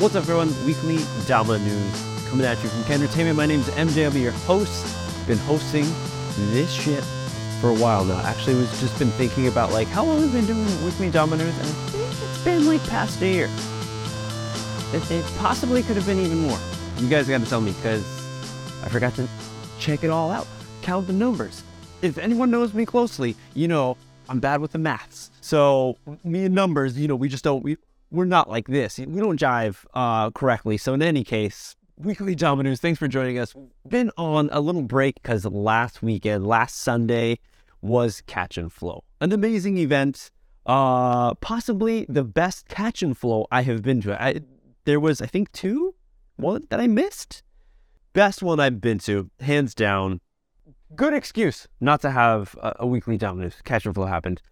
What's up, everyone? Weekly Dama News coming at you from Kendertainment. My name is MJ. I'll your host. Been hosting this shit for a while now. Actually, was just been thinking about like how long I've been doing Weekly Dama News, and I think it's been like past a year. It, it possibly could have been even more. You guys got to tell me because I forgot to check it all out, count the numbers. If anyone knows me closely, you know I'm bad with the maths. So me and numbers, you know, we just don't we we're not like this. We don't jive uh, correctly. So in any case, Weekly Dama News, thanks for joining us. Been on a little break because last weekend, last Sunday, was Catch and Flow, an amazing event. Uh, possibly the best catch and flow I have been to. I, there was, I think, two, one that I missed. Best one I've been to, hands down. Good excuse not to have a, a weekly Dama News Catch and Flow happened.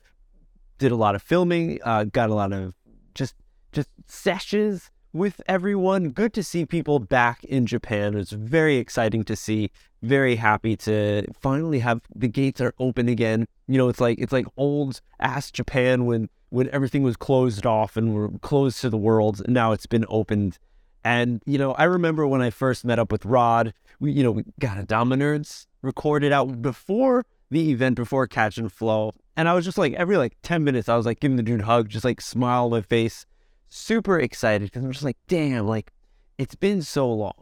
Did a lot of filming. Uh, got a lot of just just sessions with everyone. Good to see people back in Japan. It's very exciting to see. Very happy to finally have the gates are open again. You know, it's like it's like old ass Japan when when everything was closed off and we're closed to the world. Now it's been opened. And you know, I remember when I first met up with Rod. We you know we got a Dama Nerds recorded out before the event, before Catch and Flow. And I was just like every like ten minutes, I was like giving the dude a hug, just like smile on my face super excited because I'm just like, damn, like it's been so long.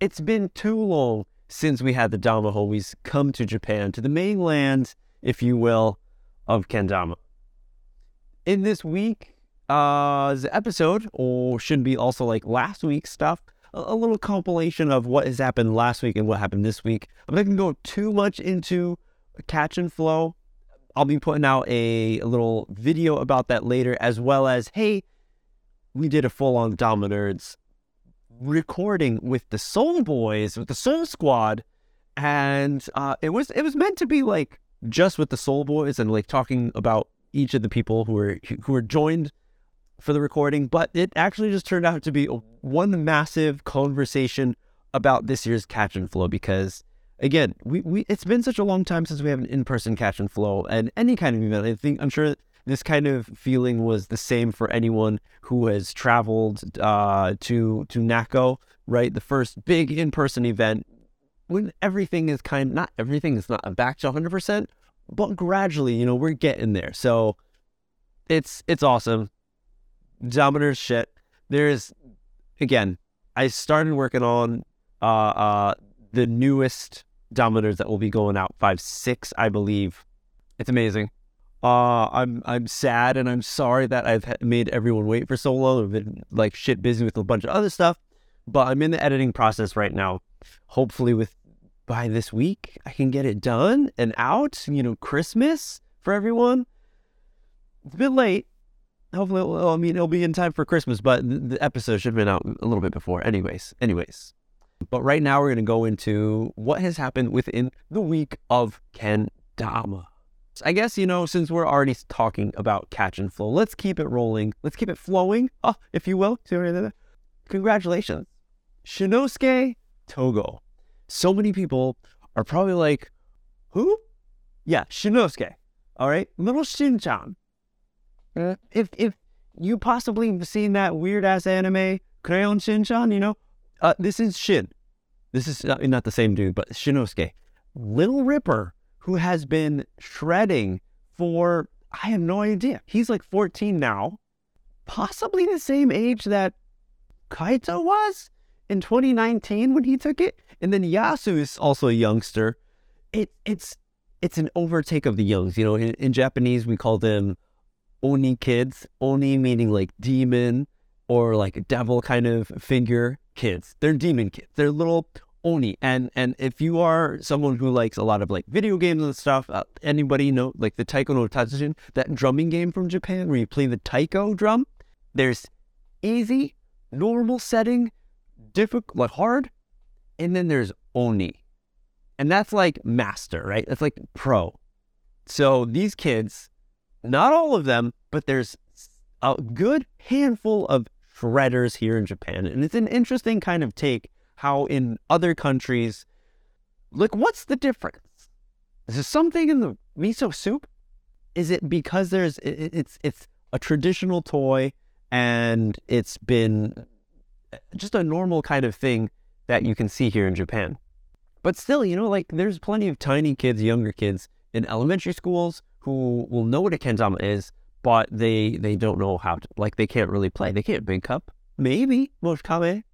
It's been too long since we had the Dama homies come to Japan, to the mainland, if you will, of Kendama. In this week, uh, episode, or should be also like last week's stuff, a, little compilation of what has happened last week and what happened this week. I'm not gonna go too much into catch and flow. I'll be putting out a, a little video about that later, as well as hey, we did a full on Dama Nerds recording with the Soul Boys, with the Soul Squad, and uh, it was it was meant to be like just with the Soul Boys and like talking about each of the people who were who were joined for the recording, but it actually just turned out to be one massive conversation about this year's Catch and Flow because again, we, we it's been such a long time since we have an in-person Catch and Flow and any kind of event. I think I'm sure this kind of feeling was the same for anyone who has traveled uh, to to NAKO, right? The first big in-person event when everything is kind of, not everything is not back to 100%, but gradually, you know, we're getting there. So it's it's awesome. Nerds shit. There's again, I started working on uh uh the newest Nerds that will be going out five six, I believe. It's amazing. Uh, I'm I'm sad and I'm sorry that I've made everyone wait for so long. I've been like shit busy with a bunch of other stuff, but I'm in the editing process right now. Hopefully, with by this week, I can get it done and out. You know, Christmas for everyone. It's a bit late. Hopefully, well, I mean, it'll be in time for Christmas, but the episode should have been out a little bit before. Anyways, anyways. But right now, we're going to go into what has happened within the week of Ken Dama. I guess, you know, since we're already talking about catch and flow, let's keep it rolling. Let's keep it flowing, oh, if you will. Congratulations. Shinosuke Togo. So many people are probably like, who? Yeah, Shinosuke. All right. Little Shinchan. Uh, if if you possibly seen that weird ass anime, Crayon Shinchan, you know, uh, this is Shin. This is not the same dude, but Shinosuke. Little Ripper who has been shredding for, I have no idea. He's like 14 now, possibly the same age that Kaito was in 2019 when he took it. And then Yasu is also a youngster. It, it's it's an overtake of the youngs. You know, in, in Japanese, we call them Oni kids. Oni meaning like demon or like devil kind of figure kids. They're demon kids. They're little Oni. And and if you are someone who likes a lot of like video games and stuff, uh, anybody know like the Taiko no Tatsujin, that drumming game from Japan where you play the taiko drum, there's easy, normal setting, difficult, like hard, and then there's Oni. And that's like master, right? That's like pro. So these kids, not all of them, but there's a good handful of shredders here in Japan. And it's an interesting kind of take how in other countries, like, what's the difference? Is there something in the miso soup? Is it because there's it, it's it's a traditional toy and it's been uh, just a normal kind of thing that you can see here in Japan. But still, you know, like there's plenty of tiny kids, younger kids in elementary schools who will know what a kendama is, but they they don't know how to like they can't really play. They can't big cup. Maybe most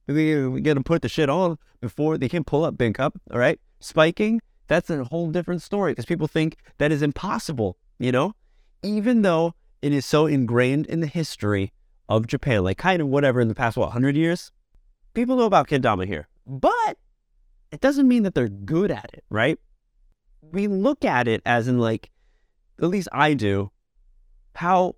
kame. We get them put the shit on before they can pull up big cup. All right, spiking. That's a whole different story because people think that is impossible. You know, even though it is so ingrained in the history of Japan, like kind of whatever in the past what hundred years, people know about kendama here, but it doesn't mean that they're good at it, right? We look at it as in like, at least I do, how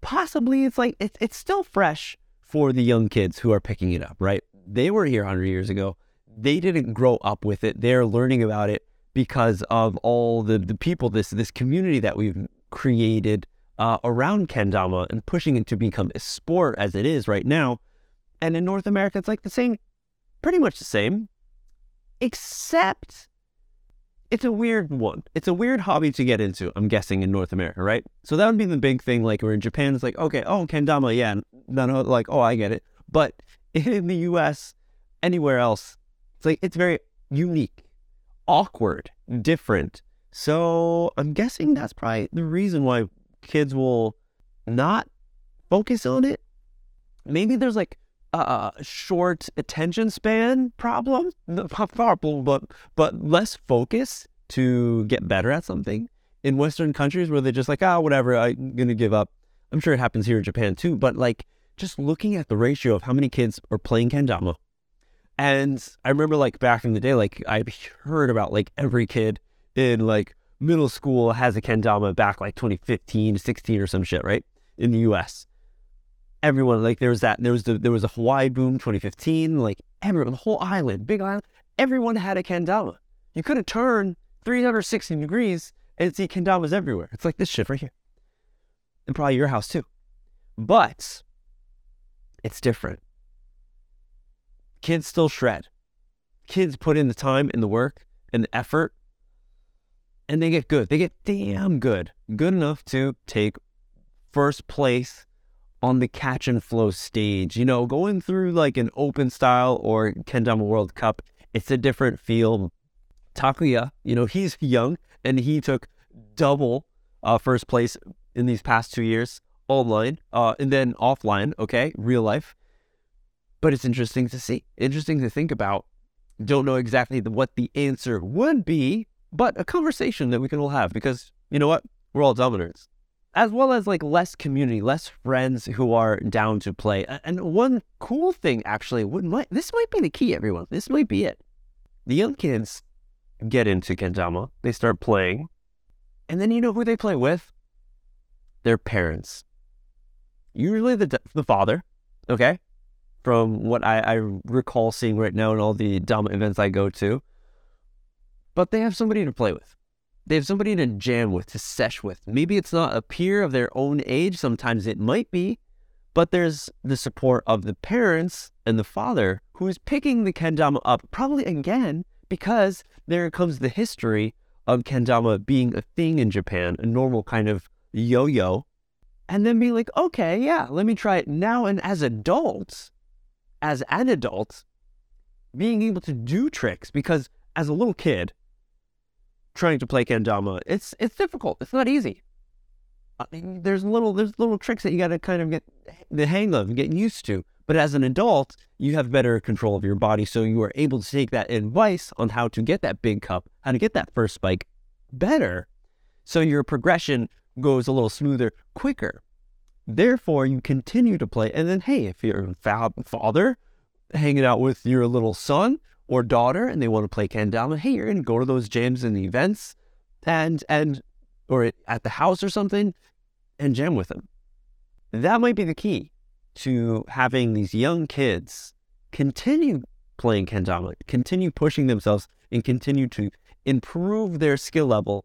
possibly it's like it's it's still fresh for the young kids who are picking it up, right? They were here 100 years ago. They didn't grow up with it. They're learning about it because of all the the people this this community that we've created uh, around kendama and pushing it to become a sport as it is right now. And in North America, it's like the same, pretty much the same except it's a weird one. It's a weird hobby to get into, I'm guessing, in North America, right? So that would be the big thing. Like, we're in Japan, it's like, okay, oh, kendama, yeah. No, no, like, oh, I get it. But in the US, anywhere else, it's like, it's very unique, awkward, different. So I'm guessing that's probably the reason why kids will not focus on it. Maybe there's like uh, short attention span problem, problem, but but less focus to get better at something. In Western countries where they're just like, ah, oh, whatever, I'm gonna give up. I'm sure it happens here in Japan too. But like, just looking at the ratio of how many kids are playing kendama, and I remember like back in the day, like I heard about like every kid in like middle school has a kendama back like 2015, 16 or some shit, right? In the U.S everyone like there was that there was the there was a Hawaii boom 2015 like everyone the whole island big island everyone had a kendama you could have turned 360 degrees and see kendamas everywhere. It's like this shit right here. And probably your house too. But it's different. Kids still shred. Kids put in the time and the work and the effort and they get good. They get damn good. Good enough to take first place on the catch and flow stage. You know, going through like an open style or Kendama World Cup, it's a different feel. Takuya, you know, he's young and he took double uh, first place in these past two years online uh, and then offline, okay, real life. But it's interesting to see, interesting to think about. Don't know exactly the, what the answer would be, but a conversation that we can all have because you know what? We're all dominants as well as like less community, less friends who are down to play. And one cool thing, actually, would might, this might be the key, everyone. This might be it. The young kids get into Kendama, they start playing, and then you know who they play with? Their parents. Usually the the father, okay? From what I, I recall seeing right now in all the Dama events I go to. But they have somebody to play with. They have somebody to jam with, to sesh with. Maybe it's not a peer of their own age, sometimes it might be, but there's the support of the parents and the father who is picking the kendama up, probably again, because there comes the history of kendama being a thing in Japan, a normal kind of yo yo, and then be like, okay, yeah, let me try it now. And as adults, as an adult, being able to do tricks, because as a little kid, trying to play kendama. It's it's difficult. It's not easy. I mean, there's little there's little tricks that you got to kind of get the hang of and get used to. But as an adult, you have better control of your body, so you are able to take that advice on how to get that big cup, how to get that first spike better, so your progression goes a little smoother, quicker. Therefore, you continue to play, and then hey, if you're a father hanging out with your little son, or daughter and they want to play kendama, hey, you're going to go to those jams and events and, and, or at the house or something and jam with them. That might be the key to having these young kids continue playing kendama, continue pushing themselves and continue to improve their skill level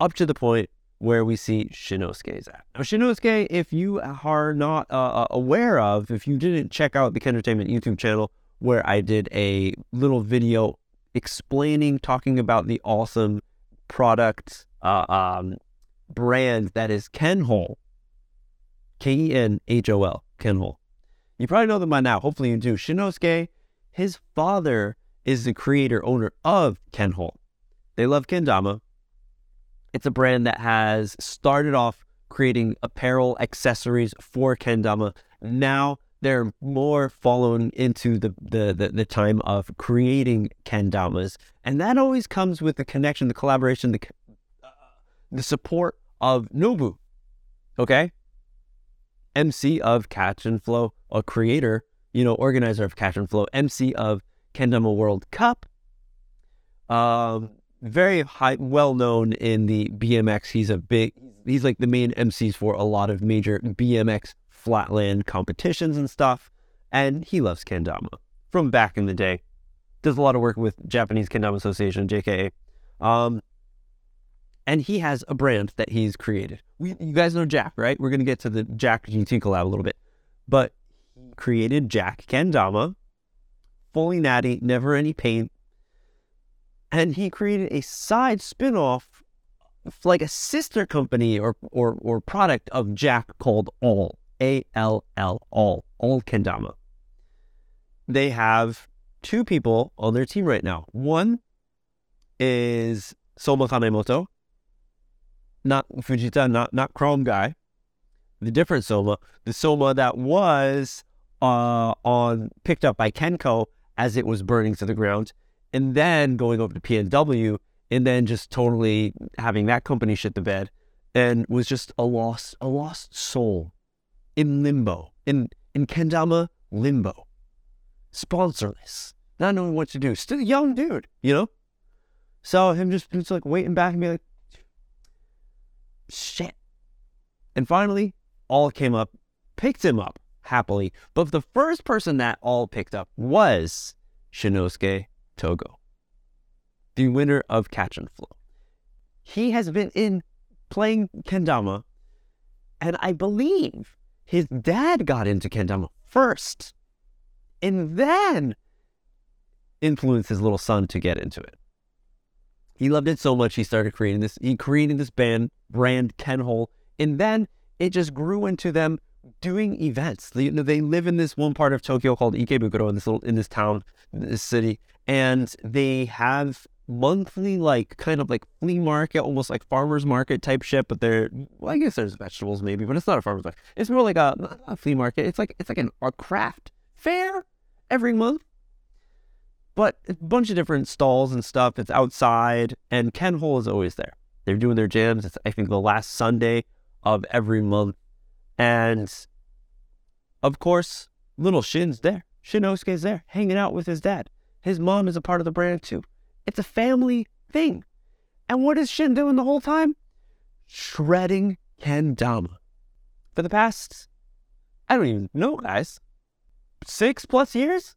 up to the point where we see Shinosuke is at. Now, Shinosuke, if you are not uh, uh aware of, if you didn't check out the Kendertainment YouTube channel, where I did a little video explaining, talking about the awesome product uh, um, brand that is Kenhol, K E N H O L, Kenhol. You probably know them by now. Hopefully you do. Shinosuke, his father is the creator owner of Kenhol. They love kendama. It's a brand that has started off creating apparel accessories for kendama. Now they're more following into the, the, the, the, time of creating kendamas. And that always comes with the connection, the collaboration, the, uh, the support of Nobu. Okay? MC of Catch and Flow, a creator, you know, organizer of Catch and Flow, MC of Kendama World Cup. Um, very high, well known in the BMX. He's a big, he's like the main MCs for a lot of major BMX flatland competitions and stuff. And he loves kendama from back in the day. Does a lot of work with Japanese Kendama Association, JKA. Um, and he has a brand that he's created. We, you guys know Jack, right? We're going to get to the Jack GT collab a little bit. But he created Jack Kendama, fully natty, never any paint. And he created a side spin-off like a sister company or, or, or product of Jack called All. A L L all all kendama. They have two people on their team right now. One is Soma Kanemoto, not Fujita, not not Chrome guy. The different Soma, the Soma that was uh, on picked up by Kenko as it was burning to the ground, and then going over to PNW, and then just totally having that company shit the bed, and was just a lost a lost soul in limbo, in, in Kendama limbo, sponsorless, not knowing what to do. Still a young dude, you know? So him just, just like waiting back and be like, shit. And finally, all came up, picked him up happily. But the first person that all picked up was Shinosuke Togo, the winner of Catch and Flow. He has been in playing kendama, and I believe his dad got into kendama first and then influenced his little son to get into it. He loved it so much he started creating this. He created this band brand Kenhol, and then it just grew into them doing events. They, you know, they live in this one part of Tokyo called Ikebukuro in this little in this town, this city, and they have monthly like kind of like flea market, almost like farmers market type shit. But they're well, I guess there's vegetables maybe, but it's not a farmers market. It's more like a, a flea market. It's like it's like an, a craft fair every month. But a bunch of different stalls and stuff. It's outside, and Kenhol is always there. They're doing their jams. It's I think the last Sunday of every month, and of course, little Shin's there. Shinosuke's there, hanging out with his dad. His mom is a part of the brand too. It's a family thing. And what is Shin doing the whole time? Shredding kendama. For the past, I don't even know, guys, six plus years?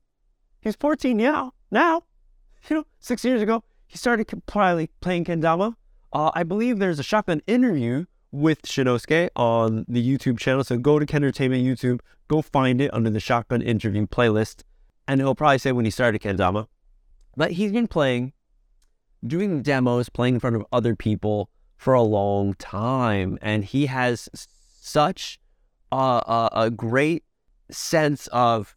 He's 14 now. Now, you know, six years ago, he started probably playing kendama. Uh, I believe there's a shotgun interview with Shinosuke on the YouTube channel. So go to Kendertainment YouTube, go find it under the shotgun interview playlist, and he'll probably say when he started kendama. But he's been playing doing demos, playing in front of other people for a long time. And he has such a, a, a great sense of,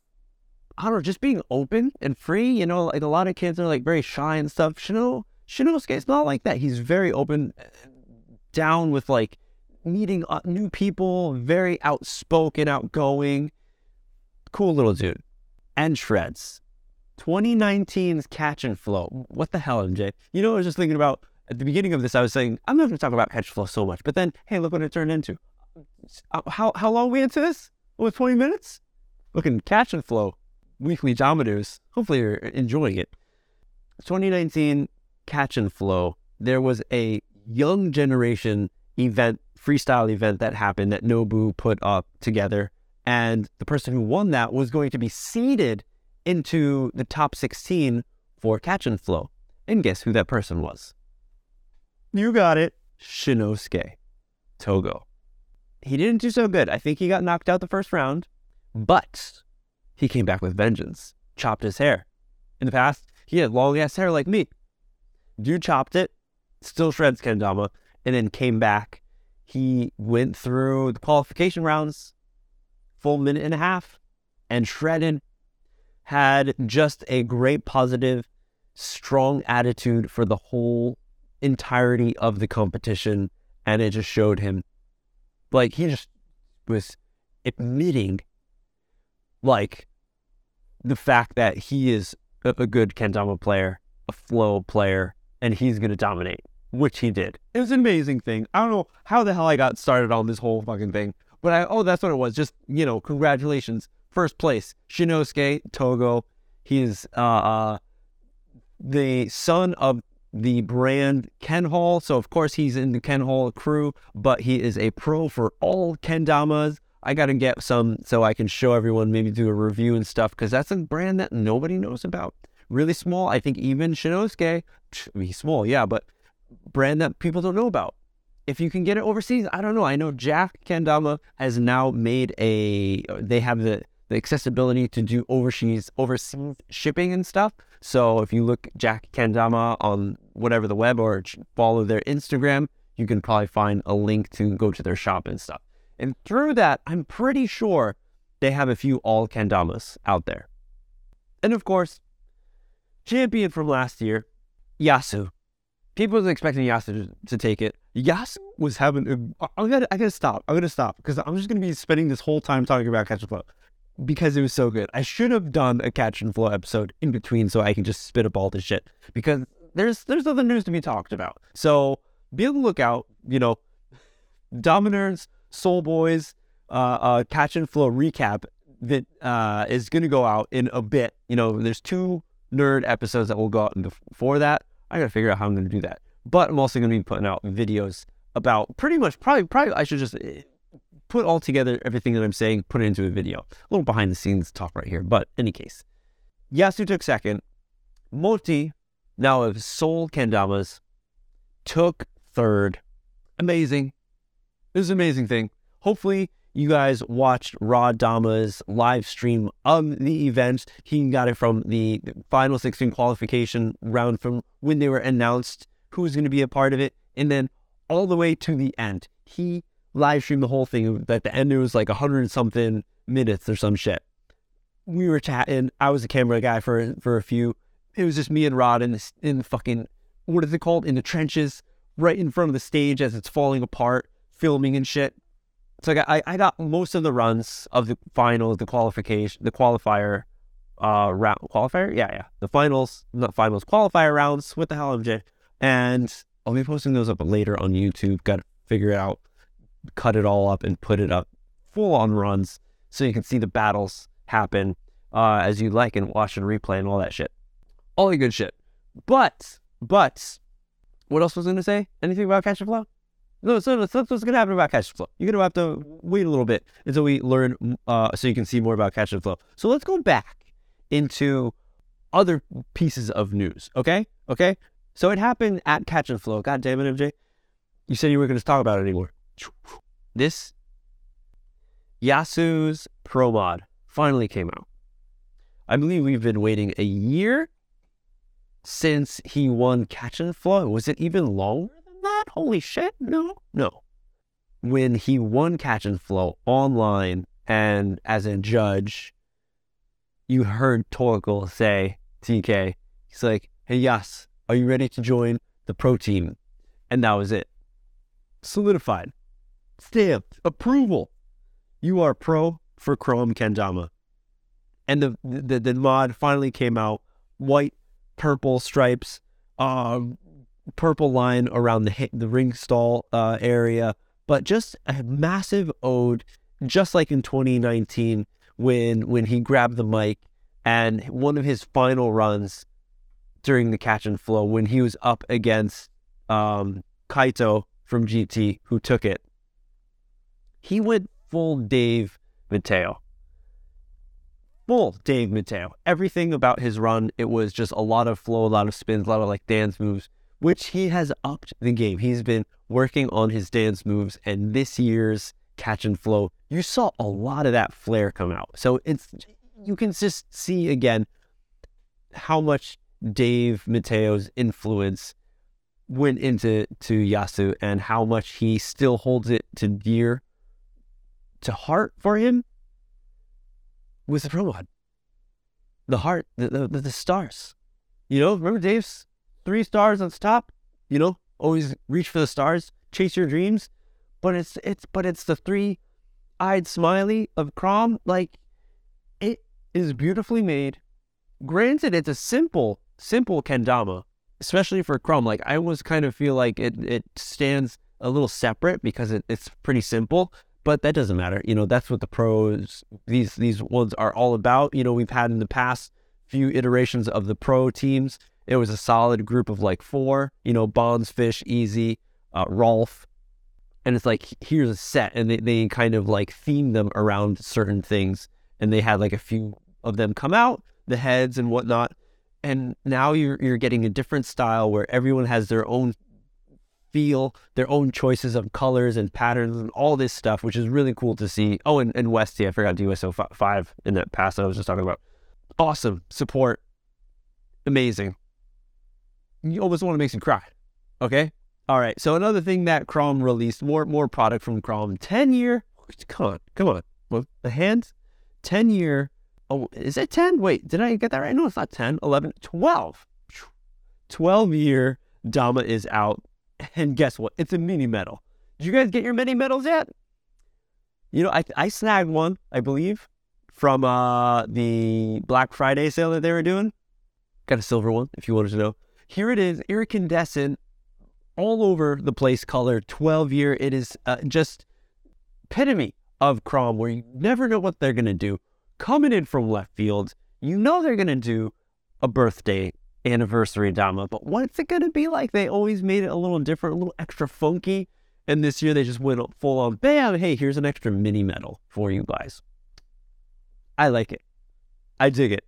I don't know, just being open and free. You know, like a lot of kids are like very shy and stuff. Shino, Shinosuke's not like that. He's very open, down with like meeting uh, new people, very outspoken, outgoing, cool little dude. And shreds. 2019's Catch and Flow. What the hell, MJ? You know, I was just thinking about at the beginning of this, I was saying, I'm not going to talk about Catch and Flow so much, but then, hey, look what it turned into. Uh, how, how long we into this? With 20 minutes? Looking Catch and Flow, weekly News. Hopefully, you're enjoying it. 2019 Catch and Flow, there was a young generation event, freestyle event that happened that Nobu put up together. And the person who won that was going to be seeded into the top 16 for catch and flow. And guess who that person was? You got it. Shinosuke Togo. He didn't do so good. I think he got knocked out the first round, but he came back with vengeance. Chopped his hair. In the past, he had long ass hair like me. Dude chopped it, still shreds kendama, and then came back. He went through the qualification rounds, full minute and a half, And Shredden had just a great positive, strong attitude for the whole entirety of the competition. And it just showed him like he just was admitting like the fact that he is a, good kendama player, a flow player, and he's gonna dominate, which he did. It was an amazing thing. I don't know how the hell I got started on this whole fucking thing, but I oh that's what it was. Just you know, congratulations, first place, Shinosuke Togo. He's uh, uh the son of the brand Kenhol. So of course he's in the Kenhol crew, but he is a pro for all kendamas. I got to get some so I can show everyone, maybe do a review and stuff, because that's a brand that nobody knows about. Really small. I think even Shinosuke, he's small, yeah, but brand that people don't know about. If you can get it overseas, I don't know. I know Jack Kendama has now made a, they have the, the accessibility to do overseas overseas shipping and stuff. So if you look Jack Kendama on whatever the web or follow their Instagram, you can probably find a link to go to their shop and stuff. And through that, I'm pretty sure they have a few all kendamas out there. And of course, champion from last year, Yasu. People was expecting Yasu to, take it. Yasu was having. A, I gotta, I gotta stop. I'm gonna stop because I'm just gonna be spending this whole time talking about catch flow because it was so good. I should have done a catch and flow episode in between so I can just spit up all this shit because there's there's other news to be talked about. So be on the lookout. You know, Dominers, Soul Boys, uh, uh, catch and flow recap that uh, is going to go out in a bit. You know, there's two nerd episodes that will go out before that. I got to figure out how I'm going to do that. But I'm also going to be putting out videos about pretty much probably probably I should just eh, put all together everything that I'm saying, put it into a video. A little behind the scenes talk right here. But any case, Yasu took second. Moti, now of Soul Kendamas, took third. Amazing. It was an amazing thing. Hopefully, you guys watched Rod Dama's live stream of the event. He got it from the final 16 qualification round from when they were announced who's going to be a part of it. And then all the way to the end. He live streamed the whole thing. At the end, it was like a 100 something minutes or some shit. We were chatting. I was a camera guy for for a few. It was just me and Rod in the, in the fucking, what is it called? In the trenches, right in front of the stage as it's falling apart filming and shit. So I got, I, I got most of the runs of the finals, the qualification, the qualifier uh round qualifier. Yeah, yeah. The finals, not finals, qualifier rounds. What the hell, MJ? And I'll be posting those up later on YouTube. Got to figure it out, cut it all up, and put it up full on runs so you can see the battles happen uh, as you like and watch and replay and all that shit. All the good shit. But, but, what else was I going to say? Anything about Catch and Flow? No, so that's, what's going to happen about catch and flow. You're going to have to wait a little bit until we learn, uh, so you can see more about catch and flow. So let's go back into other pieces of news. Okay, okay. So it happened at Catch and Flow. God damn it, MJ. You said you weren't going to talk about it anymore. This Yasu's Pro Mod finally came out. I believe we've been waiting a year since he won Catch and Flow. Was it even longer? Than that? Holy shit. No, no. When he won Catch and Flow online and as a judge, you heard Torgal say, TK, he's like, hey, Yas, are you ready to join the pro team? And that was it. Solidified. Stamped. Approval. You are pro for Chrome Kendama. And the, the, the mod finally came out. White, purple stripes, um, purple line around the the ring stall uh, area, but just a massive ode, just like in 2019 when when he grabbed the mic and one of his final runs during the catch and flow when he was up against um, Kaito from GT who took it. He went full Dave Mateo. Full Dave Mateo. Everything about his run, it was just a lot of flow, a lot of spins, a lot of like dance moves which he has upped the game. He's been working on his dance moves, and this year's catch and flow, you saw a lot of that flair come out. So it's you can just see again how much Dave Mateo's influence went into to Yasu and how much he still holds it to dear to heart for him. with the pro mod. The heart, the, the, the stars. You know, remember Dave's three stars on top? You know, always reach for the stars, chase your dreams. But it's it's but it's the three eyed smiley of Chrome. Like it is beautifully made. Granted, it's a simple, simple kendama, especially for Chrome. Like I always kind of feel like it it stands a little separate because it, it's pretty simple but that doesn't matter. You know, that's what the pros these these ones are all about. You know, we've had in the past few iterations of the pro teams. It was a solid group of like four. You know, Bonds, Fish, Easy, uh, Rolf, and it's like here's a set, and they they kind of like theme them around certain things, and they had like a few of them come out, the heads and whatnot. And now you're you're getting a different style where everyone has their own feel, their own choices of colors and patterns and all this stuff, which is really cool to see. Oh, and, and Westy, I forgot USO 5 in that pass that I was just talking about. Awesome support. Amazing. You almost want to make me cry. Okay? All right. So another thing that Chrome released, more more product from Chrome. 10 year. Come on. Come on. Well, the hands. 10 year. Oh, is it 10? Wait, did I get that right? No, it's not 10, 11, 12. 12 year Dama is out and guess what? It's a mini medal. Did you guys get your mini medals yet? You know, I, I snagged one, I believe, from uh, the Black Friday sale that they were doing. Got a silver one, if you wanted to know. Here it is, iridescent, all over the place color, 12 year. It is uh, just epitome of Chrome, where you never know what they're going to do. Coming in from left field, you know they're going to do a birthday anniversary Dama. But what's it going to be like? They always made it a little different, a little extra funky. And this year they just went full on, bam, hey, here's an extra mini medal for you guys. I like it. I dig it.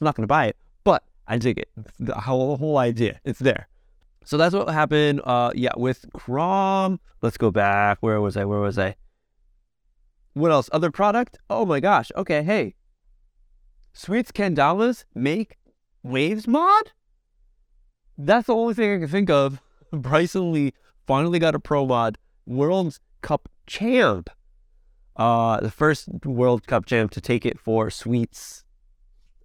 I'm not going to buy it, but I dig it. The whole, whole idea, it's there. So that's what happened. Uh, yeah, with Chrome. Let's go back. Where was I? Where was I? What else? Other product? Oh my gosh. Okay, hey. Sweets Kendamas make Waves mod? That's the only thing I can think of. Bryson Lee finally got a pro mod. World Cup champ. Uh, the first World Cup champ to take it for Sweets.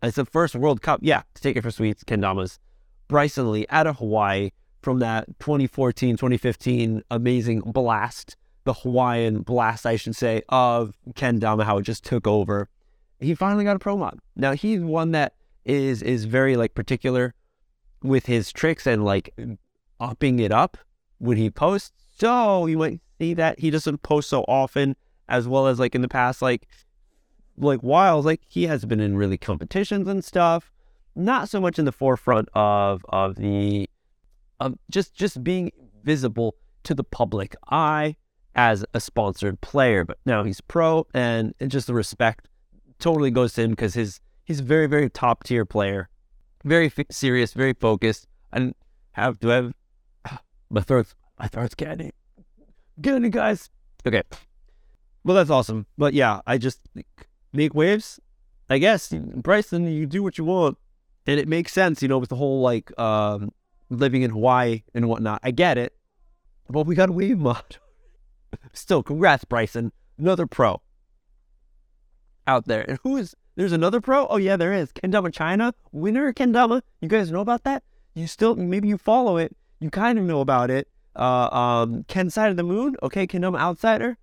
It's the first World Cup, yeah, to take it for Sweets, Kendamas. Bryson Lee out of Hawaii from that 2014 2015 amazing blast, the Hawaiian blast, I should say, of Kendama, how it just took over. He finally got a pro mod. Now, he's one that is is very like particular with his tricks and like upping it up when he posts. So you might see that he doesn't post so often as well as like in the past like like whiles. Like he has been in really competitions and stuff. Not so much in the forefront of of the of just just being visible to the public eye as a sponsored player. But now he's pro and, and just the respect totally goes to him because his he's a very, very top tier player. Very f- serious, very focused. And have I have my throat's my throat's getting getting guys. Okay. Well that's awesome. But yeah, I just make waves. I guess Bryson, you do what you want. And it makes sense, you know, with the whole like um living in Hawaii and whatnot. I get it. But we got a wave mod. Still, congrats, Bryson. Another pro out there. And who is there's another pro? Oh yeah, there is. Kendama China, winner Kendama. You guys know about that? You still maybe you follow it. You kind of know about it. Uh, um, Ken Side of the Moon. Okay, Kendama Outsider.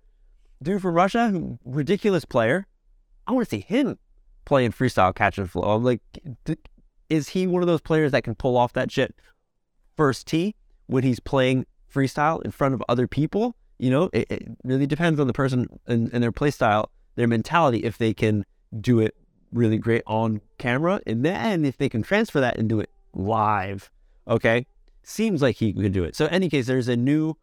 Dude from Russia, ridiculous player. I want to see him playing freestyle catch and flow. I'm like, is he one of those players that can pull off that shit first tee when he's playing freestyle in front of other people? You know, it, it really depends on the person and, and their play style, their mentality, if they can do it really great on camera. And then if they can transfer that and do it live, okay, seems like he could do it. So, in any case, there's a new,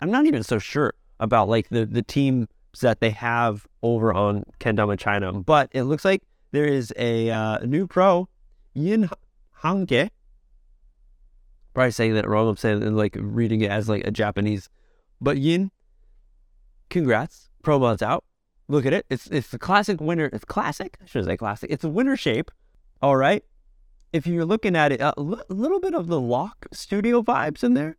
I'm not even so sure about like the, the teams that they have over on Kendama China, but it looks like there is a, uh, new pro, Yin Hangke. Probably saying that wrong. I'm saying like reading it as like a Japanese, but Yin, congrats, pro mod's out. Look at it. It's it's the classic winter. It's classic. I should say classic. It's a winter shape. All right. If you're looking at it, a l- little bit of the Lock Studio vibes in there.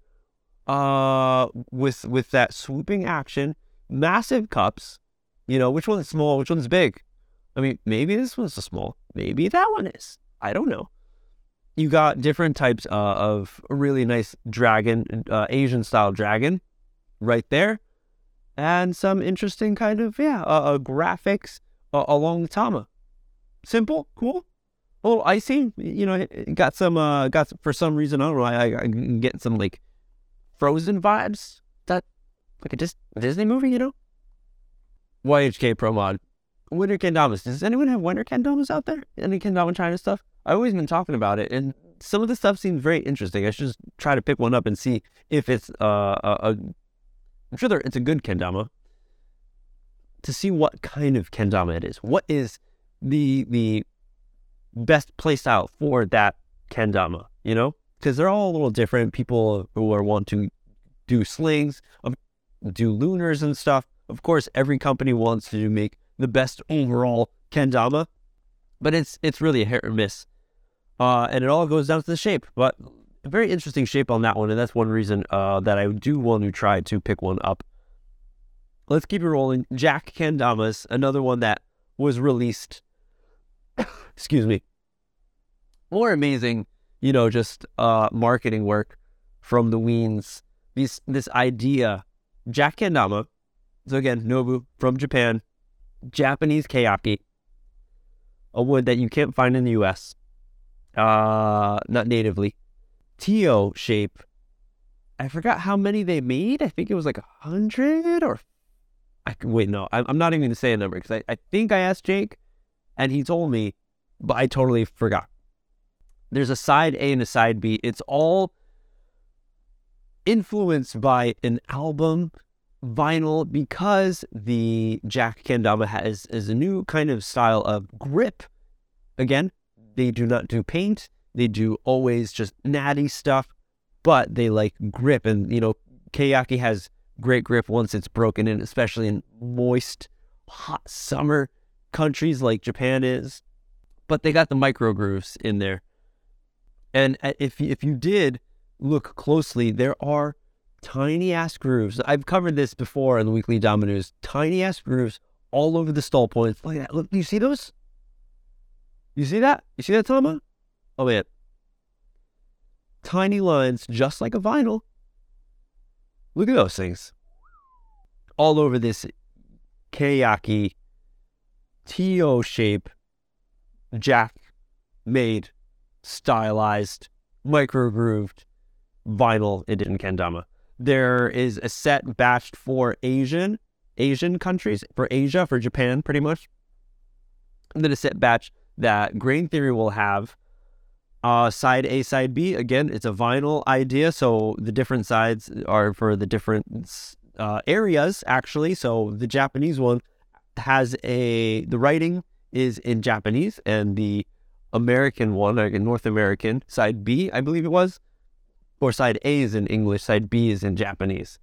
Uh, with with that swooping action, massive cups. You know which one's small, which one's big. I mean, maybe this one's a small. Maybe that one is. I don't know. You got different types uh, of really nice dragon, uh, Asian style dragon, right there, and some interesting kind of yeah uh, uh graphics uh, along the Tama. Simple, cool, a little icy. You know, got some uh got some, for some reason I don't know. I, I, get some like Frozen vibes. That like a Dis- Disney movie, you know. YHK Pro Mod. Winter Kendamas. Does anyone have winter kendamas out there? Any kendama China stuff? I've always been talking about it, and some of the stuff seems very interesting. I should just try to pick one up and see if it's uh, a, a I'm sure there, it's a good kendama. To see what kind of kendama it is. What is the the best playstyle for that kendama? You know, because they're all a little different. People who are want to do slings, do lunars and stuff. Of course, every company wants to make the best overall kendama, but it's it's really a hit or miss, uh, and it all goes down to the shape. But a very interesting shape on that one, and that's one reason uh, that I do want to try to pick one up. Let's keep it rolling. Jack Kendamas, another one that was released. excuse me. More amazing, you know, just uh, marketing work from the Weens. This this idea, Jack Kendama. So again, Nobu from Japan, Japanese keyaki, a wood that you can't find in the U.S. Uh, not natively. Tio shape. I forgot how many they made. I think it was like a hundred or. I can wait, no, I'm, not even going to say a number because I, I think I asked Jake, and he told me, but I totally forgot. There's a side A and a side B. It's all influenced by an album vinyl because the Jack Kendama has is a new kind of style of grip. Again, they do not do paint. They do always just natty stuff, but they like grip. And, you know, Keyaki has great grip once it's broken in, especially in moist, hot summer countries like Japan is. But they got the micro grooves in there. And uh, if, if you did look closely, there are tiny ass grooves. I've covered this before in the weekly Dama News. Tiny ass grooves all over the stall points. Look at that. Look, do you see those? You see that? You see that, Tama? Oh man. Tiny lines, just like a vinyl. Look at those things. All over this Keyaki TO shape, jack made, stylized, micro grooved vinyl edition kendama. There is a set batched for Asian Asian countries, for Asia, for Japan, pretty much. And then a set batch that Grain Theory will have. Uh, side A, side B. Again, it's a vinyl idea, so the different sides are for the different uh, areas, actually. So the Japanese one has a the writing is in Japanese, and the American one, like North American side B, I believe it was, or side A is in English, side B is in Japanese.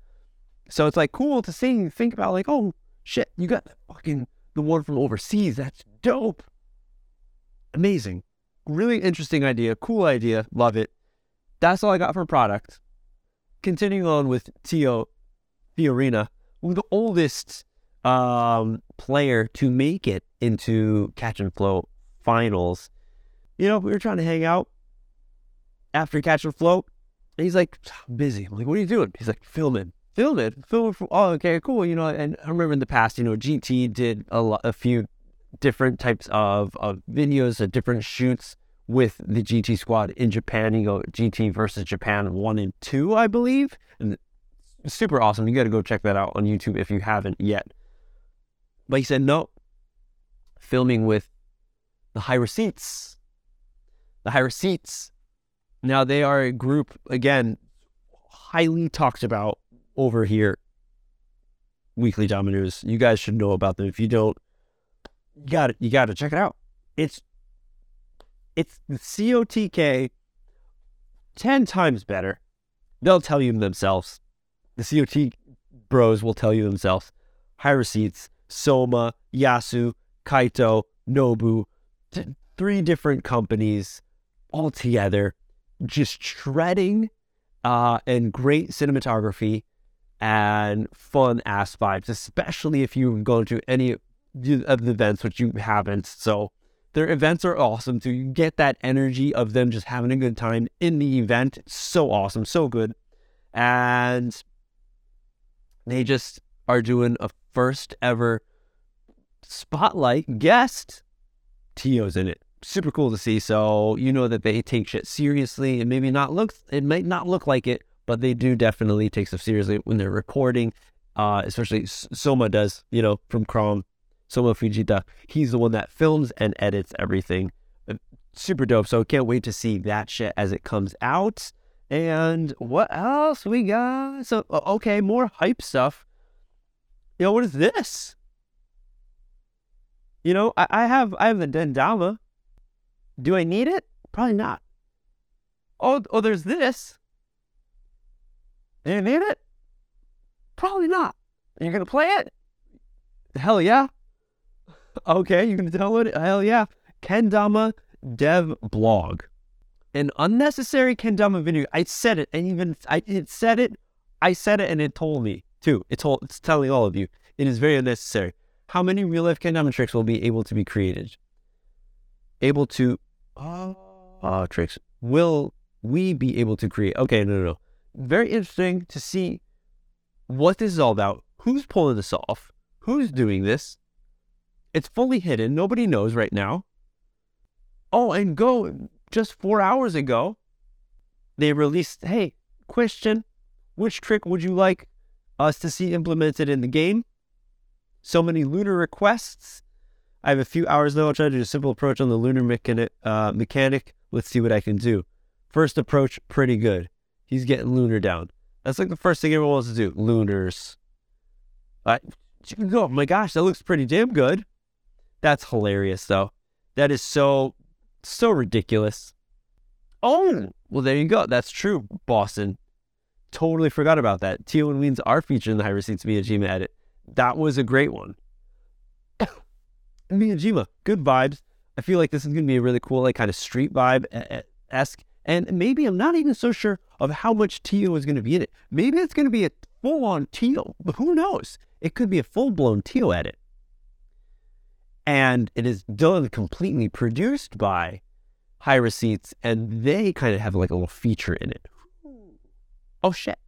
So it's like cool to see, think about like, oh shit, you got the fucking the one from overseas. That's dope. Amazing. Really interesting idea. Cool idea. Love it. That's all I got for product. Continuing on with Tio Fiorina, the oldest um, player to make it into Catch and Flow finals. You know, we were trying to hang out after Catch and Flow. And he's like, busy. I'm like, what are you doing? He's like, filming. Filming? Filming for, oh, okay, cool. You know, and I remember in the past, you know, GT did a, a few different types of, of videos, of different shoots with the GT squad in Japan. You go GT versus Japan one and two, I believe. And super awesome. You got to go check that out on YouTube if you haven't yet. But he said, no, filming with the high receipts. The high receipts now they are a group again highly talked about over here. Weekly Dama News. You guys should know about them. If you don't, you got You got to check it out. It's it's the COTK ten times better. They'll tell you themselves. The COT bros will tell you themselves. High receipts, Soma, Yasu, Kaito, Nobu, t- three different companies all together just shredding uh, and great cinematography and fun ass vibes, especially if you go to any of the events, which you haven't. So their events are awesome too. You get that energy of them just having a good time in the event. It's so awesome, so good. And they just are doing a first ever spotlight guest. Tio's in it. Super cool to see. So you know that they take shit seriously. and maybe not look it might not look like it, but they do definitely take stuff seriously when they're recording. Uh, especially Soma does, you know, from Chrome. Soma Fujita. He's the one that films and edits everything. Uh, super dope. So can't wait to see that shit as it comes out. And what else we got? So okay, more hype stuff. Yo, what is this? You know, I, I have I have the Dendama. Do I need it? Probably not. Oh, oh, there's this. Do you need it? Probably not. You're gonna play it? Hell yeah. Okay, you can download it? Hell yeah. Kendama Dev Blog. An unnecessary Kendama video. I said it, and even I it said it. I said it, and it told me too. It told it's telling all of you. It is very unnecessary. How many real life Kendama tricks will be able to be created? Able to uh, uh tricks. Will we be able to create? Okay, no, no, no. Very interesting to see what this is all about. Who's pulling this off? Who's doing this? It's fully hidden. Nobody knows right now. Oh, and go just four hours ago, they released, hey, question, which trick would you like us to see implemented in the game? So many lunar requests. I have a few hours though. I'll try to do a simple approach on the lunar mechanic. Uh, mechanic. Let's see what I can do. First approach, pretty good. He's getting lunar down. That's like the first thing everyone wants to do. Lunars. I, oh my gosh, that looks pretty damn good. That's hilarious, though. That is so, so ridiculous. Oh, well, there you go. That's true, Boston. Totally forgot about that. Tio and Weens are featured in the High Receipts Miyajima edit. That was a great one. Miyajima, good vibes. I feel like this is going to be a really cool, like, kind of street vibe esque. And maybe I'm not even so sure of how much Tio is going to be in it. Maybe it's going to be a full on but who knows? It could be a full blown Tio edit and it is done completely produced by High Receipts, and they kind of have like a little feature in it. Oh shit!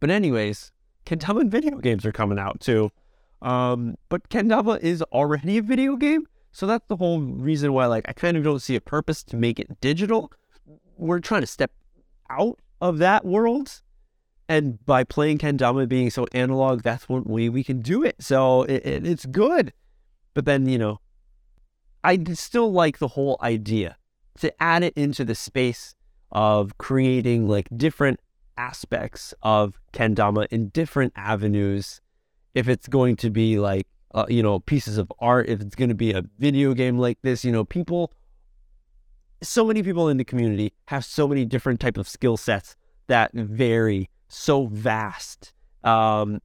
But anyways, Kendama video games are coming out too. Um, but Kendama is already a video game, so that's the whole reason why like I kind of don't see a purpose to make it digital. We're trying to step out of that world and by playing kendama being so analog that's one way we can do it so it, it, it's good but then, you know, I still like the whole idea to add it into the space of creating like different aspects of kendama in different avenues. If it's going to be like, uh, you know, pieces of art, if it's going to be a video game like this, you know, people, so many people in the community have so many different type of skill sets that vary so vast. Um,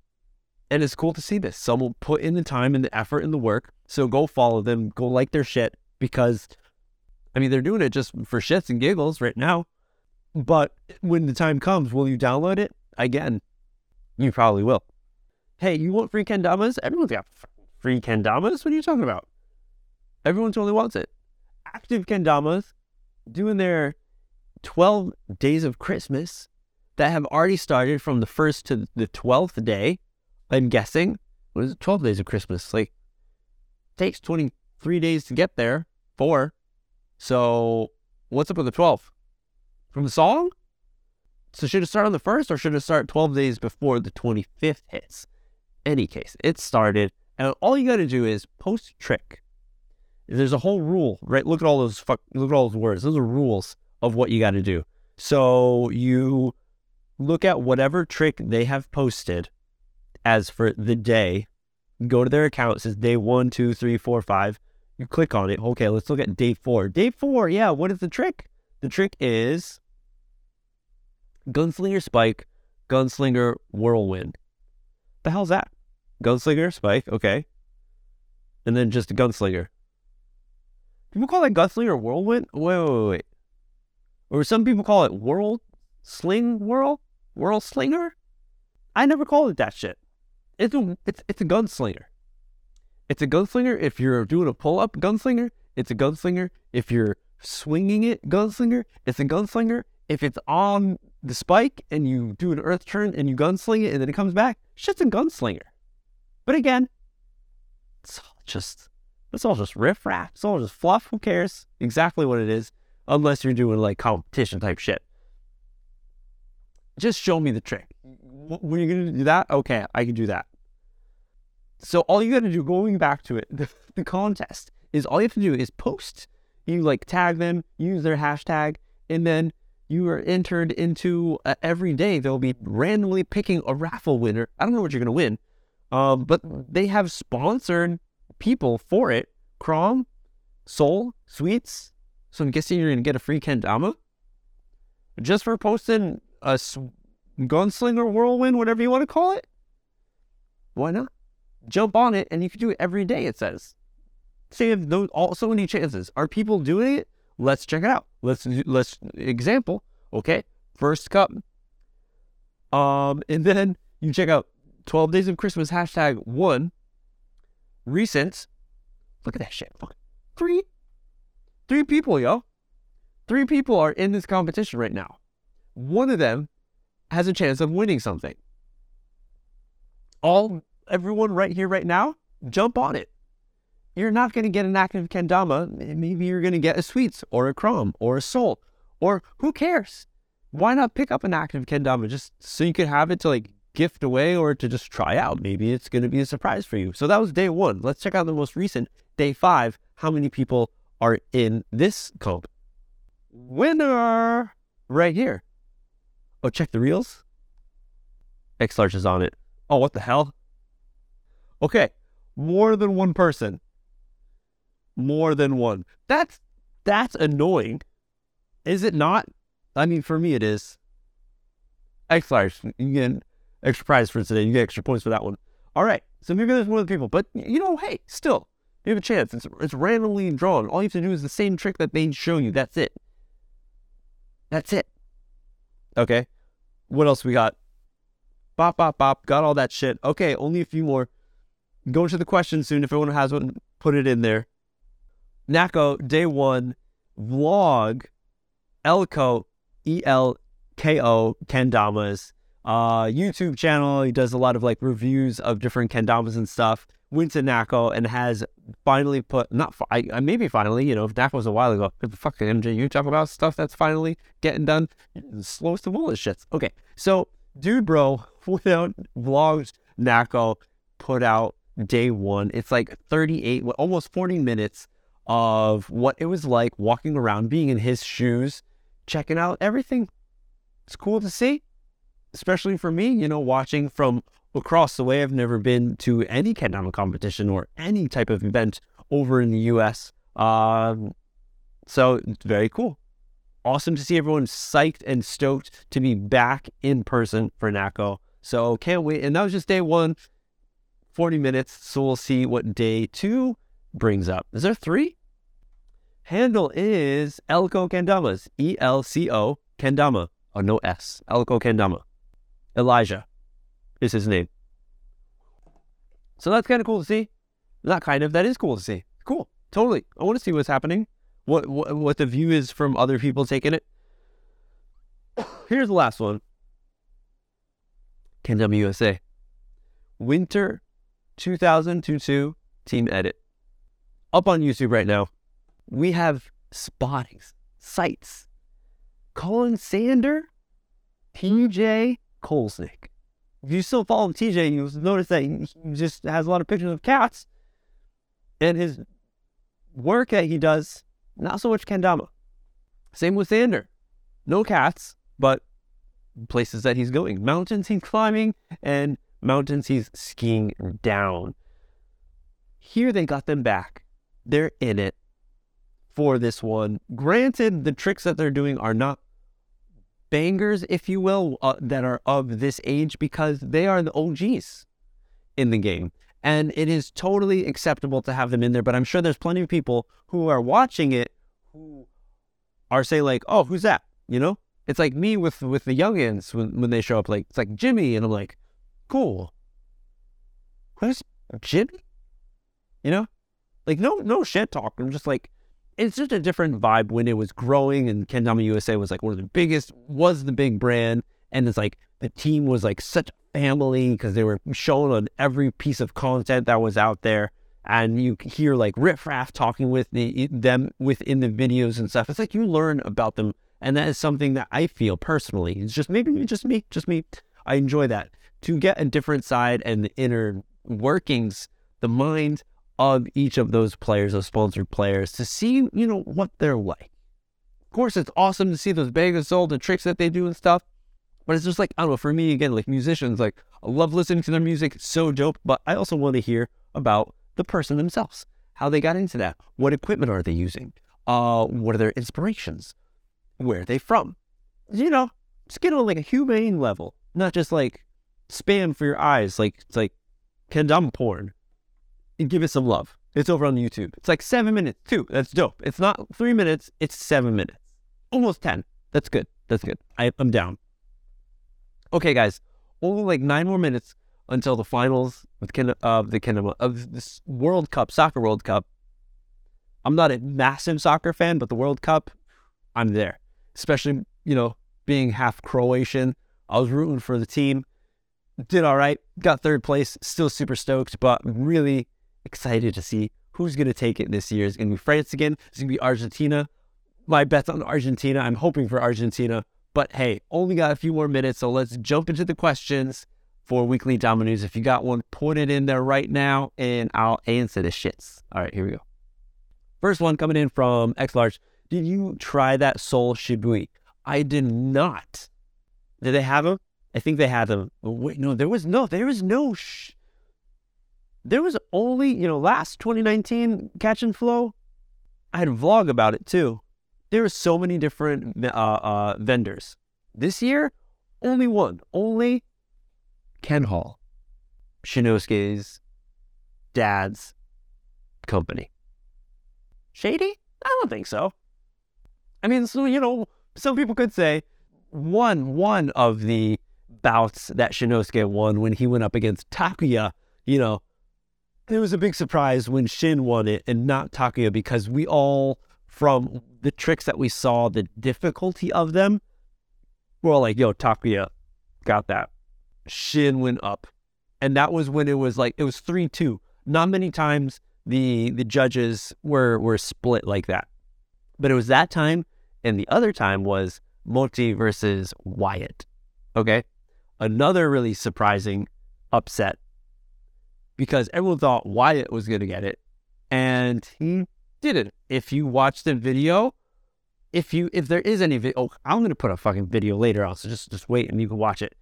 and it's cool to see this. Someone put in the time and the effort and the work. So go follow them, go like their shit because, I mean, they're doing it just for shits and giggles right now. But when the time comes, will you download it? Again, you probably will. Hey, you want free kendamas? Everyone's got free kendamas. What are you talking about? Everyone totally wants it. Active kendamas doing their 12 days of Christmas that have already started from the first to the 12th day I'm guessing. What is it? 12 days of Christmas. Like, takes 23 days to get there. Four. So, what's up with the 12th? From the song? So, should it start on the first or should it start 12 days before the 25th hits? Any case, it started. And all you got to do is post trick. There's a whole rule, right? Look at all those fuck, look at all those words. Those are rules of what you got to do. So you look at whatever trick they have posted as for the day, go to their account. It says day one, two, three, four, five. You click on it. Okay, let's look at day four. Day four, yeah, what is the trick? The trick is Gunslinger Spike, Gunslinger Whirlwind. The hell's that? Gunslinger Spike, okay. And then just a Gunslinger. People call that Gunslinger Whirlwind? Wait, wait, wait, wait. Or some people call it Whirl Sling Whirl? Whirl Slinger? I never called it that shit. It's a it's it's a gunslinger. It's a gunslinger if you're doing a pull up gunslinger. It's a gunslinger if you're swinging it gunslinger. It's a gunslinger if it's on the spike and you do an earth turn and you gunsling it and then it comes back. Shit's a gunslinger. But again, it's all just it's all just riff raff. It's all just fluff. Who cares exactly what it is? Unless you're doing like competition type shit. Just show me the trick. When you're gonna do that, okay, I can do that. So all you gotta do, going back to it, the, the contest is all you have to do is post. You like tag them, use their hashtag, and then you are entered into uh, every day. They'll be randomly picking a raffle winner. I don't know what you're gonna win, um, but they have sponsored people for it. Chrome, Soul, Sweets. So I'm guessing you're gonna get a free kendama just for posting a gunslinger whirlwind, whatever you want to call it. Why not? Jump on it, and you can do it every day. It says. Say if those all so many chances. Are people doing it? Let's check it out. Let's let's example. Okay, first cup. Um, and then you check out 12 Days of Christmas hashtag one. Recent. Look at that shit. Three. Three people, yo. Three people are in this competition right now. One of them has a chance of winning something. All everyone right here, right now, jump on it. You're not going to get an active kendama. Maybe you're going to get a sweets or a chrome or a soul or who cares? Why not pick up an active kendama just so you could have it to like gift away or to just try out? Maybe it's going to be a surprise for you. So that was day one. Let's check out the most recent day five. How many people are in this comp? Winner right here. Oh, check the reels. X large is on it. Oh, what the hell? Okay, more than one person. More than one. That's that's annoying. Is it not? I mean, for me, it is. X large. You get extra prize for today. You get extra points for that one. All right. So maybe there's more the people, but you know, hey, still, you have a chance. It's it's randomly drawn. All you have to do is the same trick that they show you. That's it. That's it. Okay. What else we got? Bop, bop, bop. Got all that shit. Okay, only a few more. Go to the questions soon. If anyone has one, put it in there. Nako, day one, vlog, Elko, E L K O, Kendamas, uh, YouTube channel. He does a lot of like reviews of different Kendamas and stuff. Went to Nako and has finally put, not, I, maybe finally, you know, if Nako was a while ago, fucking MJ, you talk about stuff that's finally getting done. Slowest of all this shits. Okay, so dude, bro, without vlogs, Nako put out day one. It's like 38, almost 40 minutes of what it was like walking around, being in his shoes, checking out everything. It's cool to see, especially for me, you know, watching from across the way. I've never been to any kendama competition or any type of event over in the US. Um, so very cool. Awesome to see everyone psyched and stoked to be back in person for Nako. So can't wait. And that was just day one, 40 minutes. So we'll see what day two brings up. Is there three? Handle is Elko Kendamas. E L C O Kendama. Oh, no S. Elko Kendama. Elijah is his name. So that's kind of cool to see. Not kind of, that is cool to see. Cool. Totally. I want to see what's happening. What, what what the view is from other people taking it. Here's the last one. Kendama USA. Winter 2022 team edit. Up on YouTube right now. We have spottings, sights. Colin Sander, TJ Kolesnik. If you still follow TJ, you'll notice that he just has a lot of pictures of cats. And his work that he does, not so much kendama. Same with Sander. No cats, but places that he's going. Mountains he's climbing and mountains he's skiing down. Here they got them back. They're in it for this one. Granted, the tricks that they're doing are not bangers, if you will, uh, that are of this age because they are the OGs in the game. And it is totally acceptable to have them in there. But I'm sure there's plenty of people who are watching it who are saying, like, oh, who's that? You know? It's like me with with the youngins when, when they show up, like it's like Jimmy, and I'm like, cool. Where's Jimmy? You know, like no no shit talk. I'm just like, it's just a different vibe when it was growing and Kendama USA was like one of the biggest, was the big brand, and it's like the team was like such family because they were shown on every piece of content that was out there. And you hear like Riff Raff talking with the, them within the videos and stuff. It's like you learn about them and that is something that I feel personally. It's just maybe just me, just me. I enjoy that to get a different side and the inner workings, the mind of each of those players, those sponsored players, to see, you know, what they're like. Of course, it's awesome to see those bags sold, the tricks that they do and stuff. But it's just like, I don't know, for me, again, like musicians, like I love listening to their music. So dope. But I also want to hear about the person themselves, how they got into that. What equipment are they using? Uh, what are their inspirations? where are they from? You know, just get on like a humane level, not just like spam for your eyes, like it's like condom porn. And give it some love. It's over on YouTube. It's like seven minutes too. That's dope. It's not three minutes. It's seven minutes, almost ten. That's good. That's good. I, I'm down. Okay, guys, only like nine more minutes until the finals of the of the of this World Cup, Soccer World Cup. I'm not a massive soccer fan, but the World Cup, I'm there especially, you know, being half Croatian. I was rooting for the team. Did all right. Got third place. Still super stoked, but really excited to see who's going to take it this year. It's going to be France again. It's going to be Argentina. My bet's on Argentina. I'm hoping for Argentina. But hey, only got a few more minutes, so let's jump into the questions for Weekly Dama News. If you got one, put it in there right now, and I'll answer the shits. All right, here we go. First one coming in from X Large. Did you try that Sol Shibui? I did not. Did they have them? I think they had them. Oh, wait, no, there was no, there was no. Sh- there was only, you know, last 2019 Catch and Flow. I had a vlog about it too. There were so many different uh, uh, vendors. This year, only one. Only Kenhol, Shinosuke's dad's company. Shady? I don't think so. I mean, so you know, some people could say one one of the bouts that Shinosuke won when he went up against Takuya, you know, it was a big surprise when Shin won it and not Takuya because we all, from the tricks that we saw, the difficulty of them, we're all like, yo, Takuya got that. Shin went up. And that was when it was like, it was 3 2. Not many times the the judges were were split like that. But it was that time, and the other time was Moti versus Wyatt. Okay. Another really surprising upset because everyone thought Wyatt was going to get it, and he didn't. If you watch the video, if you if there is any video, oh, I'm going to put a fucking video later on, so just just wait and you can watch it.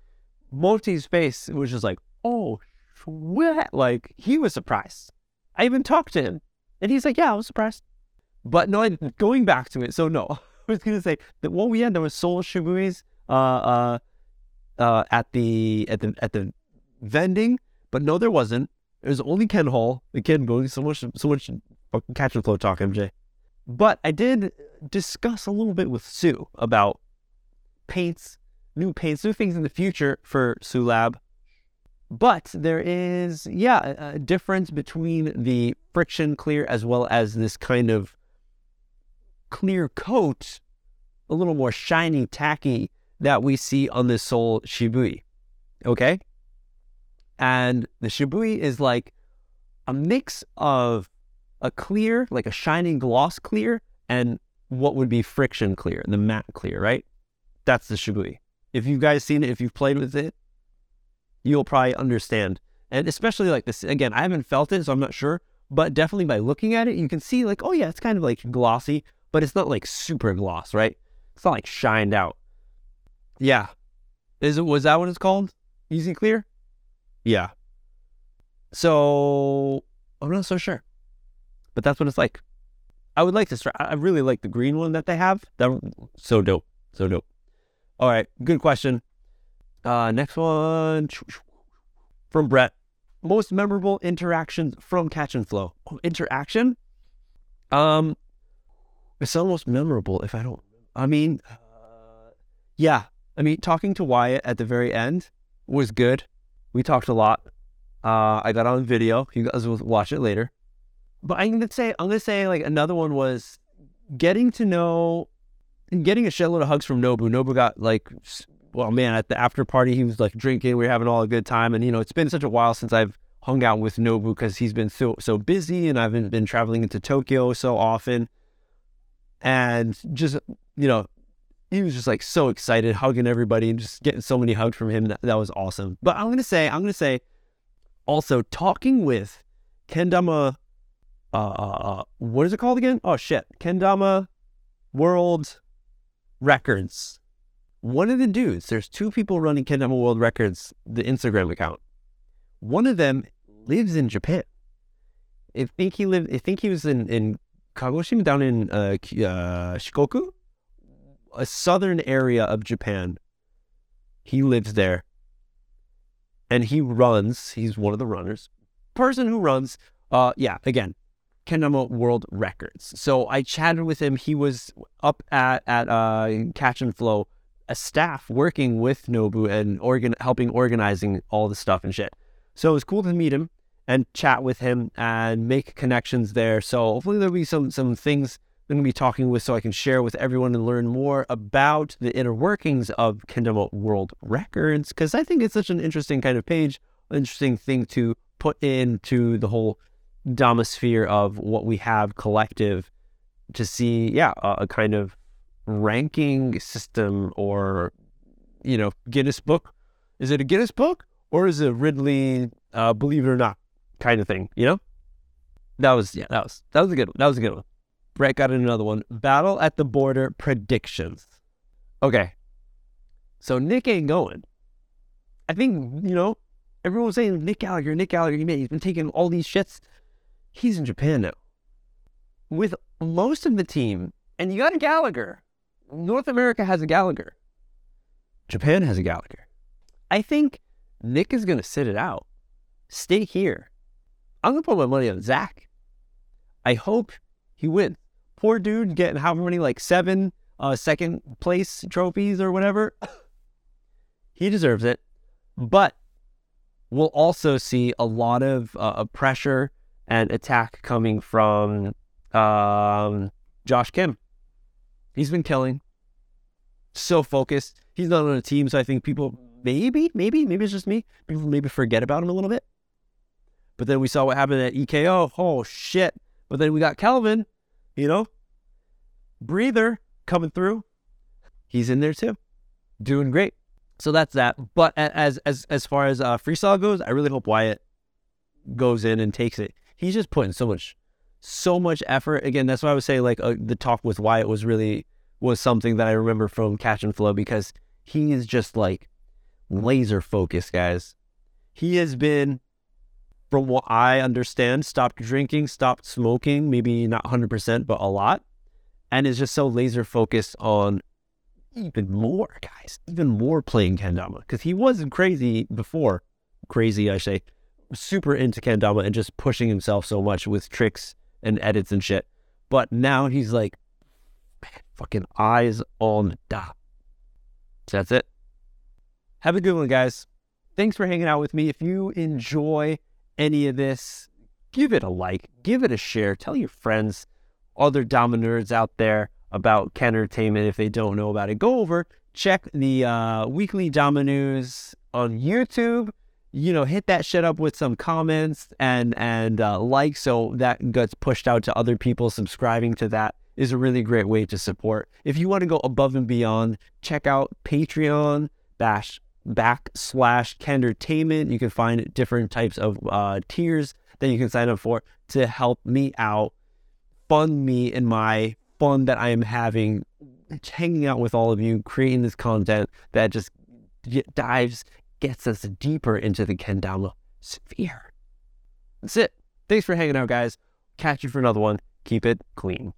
Moti's face was just like, oh, what? Like he was surprised. I even talked to him, and he's like, yeah, I was surprised. But no, going back to it. So no, I was gonna say that what we had there was Sol Shibui's uh, uh, uh, at the at the at the vending, but no, there wasn't. It was only Kenhol. the Again, going so much so much fucking catch and flow talk, MJ. But I did discuss a little bit with Sue about paints, new paints, new things in the future for Sue Lab. But there is, yeah, a, difference between the friction clear as well as this kind of clear coat, a little more shiny, tacky that we see on the Sol Shibui. Okay? And the Shibui is like a mix of a clear, like a shining gloss clear, and what would be friction clear, the matte clear, right? That's the Shibui. If you guys seen it, if you've played with it, you'll probably understand. And especially like this, again, I haven't felt it, so I'm not sure, but definitely by looking at it, you can see like, oh yeah, it's kind of like glossy, but it's not like super gloss, right? It's not like shined out. Yeah. Is it was that what it's called? Easy clear? Yeah. So I'm not so sure. But that's what it's like. I would like to try I really like the green one that they have. That so dope. So dope. All right, good question. Uh next one from Brett. Most memorable interactions from Catch and Flow. Oh, interaction? Um it's almost memorable if I don't. I mean, uh, yeah. I mean, talking to Wyatt at the very end was good. We talked a lot. Uh, I got on video. You guys will watch it later. but I'm gonna say I'm gonna say like another one was getting to know and getting a shitload of hugs from Nobu. Nobu got like well man at the after party he was like drinking, we were having all a good time, and you know it's been such a while since I've hung out with Nobu because he's been so so busy and I've been, been traveling into Tokyo so often, and just you know he was just like so excited, hugging everybody and just getting so many hugs from him. That, that was awesome. But I'm gonna say I'm gonna say also talking with Kendama. Uh, uh, uh, what is it called again? Oh shit, Kendama World Records. One of the dudes, there's two people running Kendama World Records, the Instagram account. One of them lives in Japan. I think he lived. I think he was in in Kagoshima, down in uh, uh, Shikoku, a southern area of Japan. He lives there, and he runs. He's one of the runners. Person who runs. Uh, yeah. Again, Kendama World Records. So I chatted with him. He was up at at uh, Catch and Flow, a staff working with Nobu and organ helping organizing all the stuff and shit. So it was cool to meet him and chat with him and make connections there. So hopefully there'll be some some things I'm going to be talking with so I can share with everyone and learn more about the inner workings of Kendama World Records because I think it's such an interesting kind of page, interesting thing to put into the whole domosphere of what we have collective to see, yeah, a, a kind of ranking system or, you know, Guinness book. Is it a Guinness book or is it Ripley, uh, believe it or not, kind of thing, you know? That was, yeah, that was, that was a good one. That was a good one. Brett got another one. Battle at the border predictions. Okay. So Nick ain't going. I think, you know, everyone's saying Nick Gallagher, Nick Gallagher, he's been taking all these shits. He's in Japan now. With most of the team, and you got a Gallagher. North America has a Gallagher. Japan has a Gallagher. I think Nick is going to sit it out. Stay here. I'm going to put my money on Zach. I hope he wins. Poor dude getting how many, like seven uh, second place trophies or whatever. he deserves it. But we'll also see a lot of uh, pressure and attack coming from um, Josh Kim. He's been killing. So focused. He's not on a team, so I think people maybe, maybe, maybe it's just me. People maybe forget about him a little bit. But then we saw what happened at EKO. Oh shit. But then we got Kelvin, you know, breather coming through. He's in there too, doing great. So that's that. But as as as far as uh, freestyle goes, I really hope Wyatt goes in and takes it. He's just putting so much, so much effort. Again, that's why I would say like uh, the talk with Wyatt was really was something that I remember from Catch and Flow because he is just like laser focused, guys. He has been, from what I understand, stopped drinking, stopped smoking, maybe not 100%, but a lot, and is just so laser focused on even more, guys, even more playing Kendama because he wasn't crazy before. Crazy, I say, super into Kendama and just pushing himself so much with tricks and edits and shit. But now he's like, man, fucking eyes on da. So that's it. Have a good one, guys. Thanks for hanging out with me. If you enjoy any of this, give it a like, give it a share, tell your friends, other nerds out there about Kendertainment if they don't know about it. Go over, check the uh, weekly News on YouTube. You know, hit that shit up with some comments and and uh, like so that gets pushed out to other people. Subscribing to that is a really great way to support. If you want to go above and beyond, check out Patreon dash backslash Kendertainment. You can find different types of uh, tiers that you can sign up for to help me out, fund me in my fun that I am having, hanging out with all of you, creating this content that just dives, gets us deeper into the Kendama sphere. That's it. Thanks for hanging out, guys. Catch you for another one. Keep it clean.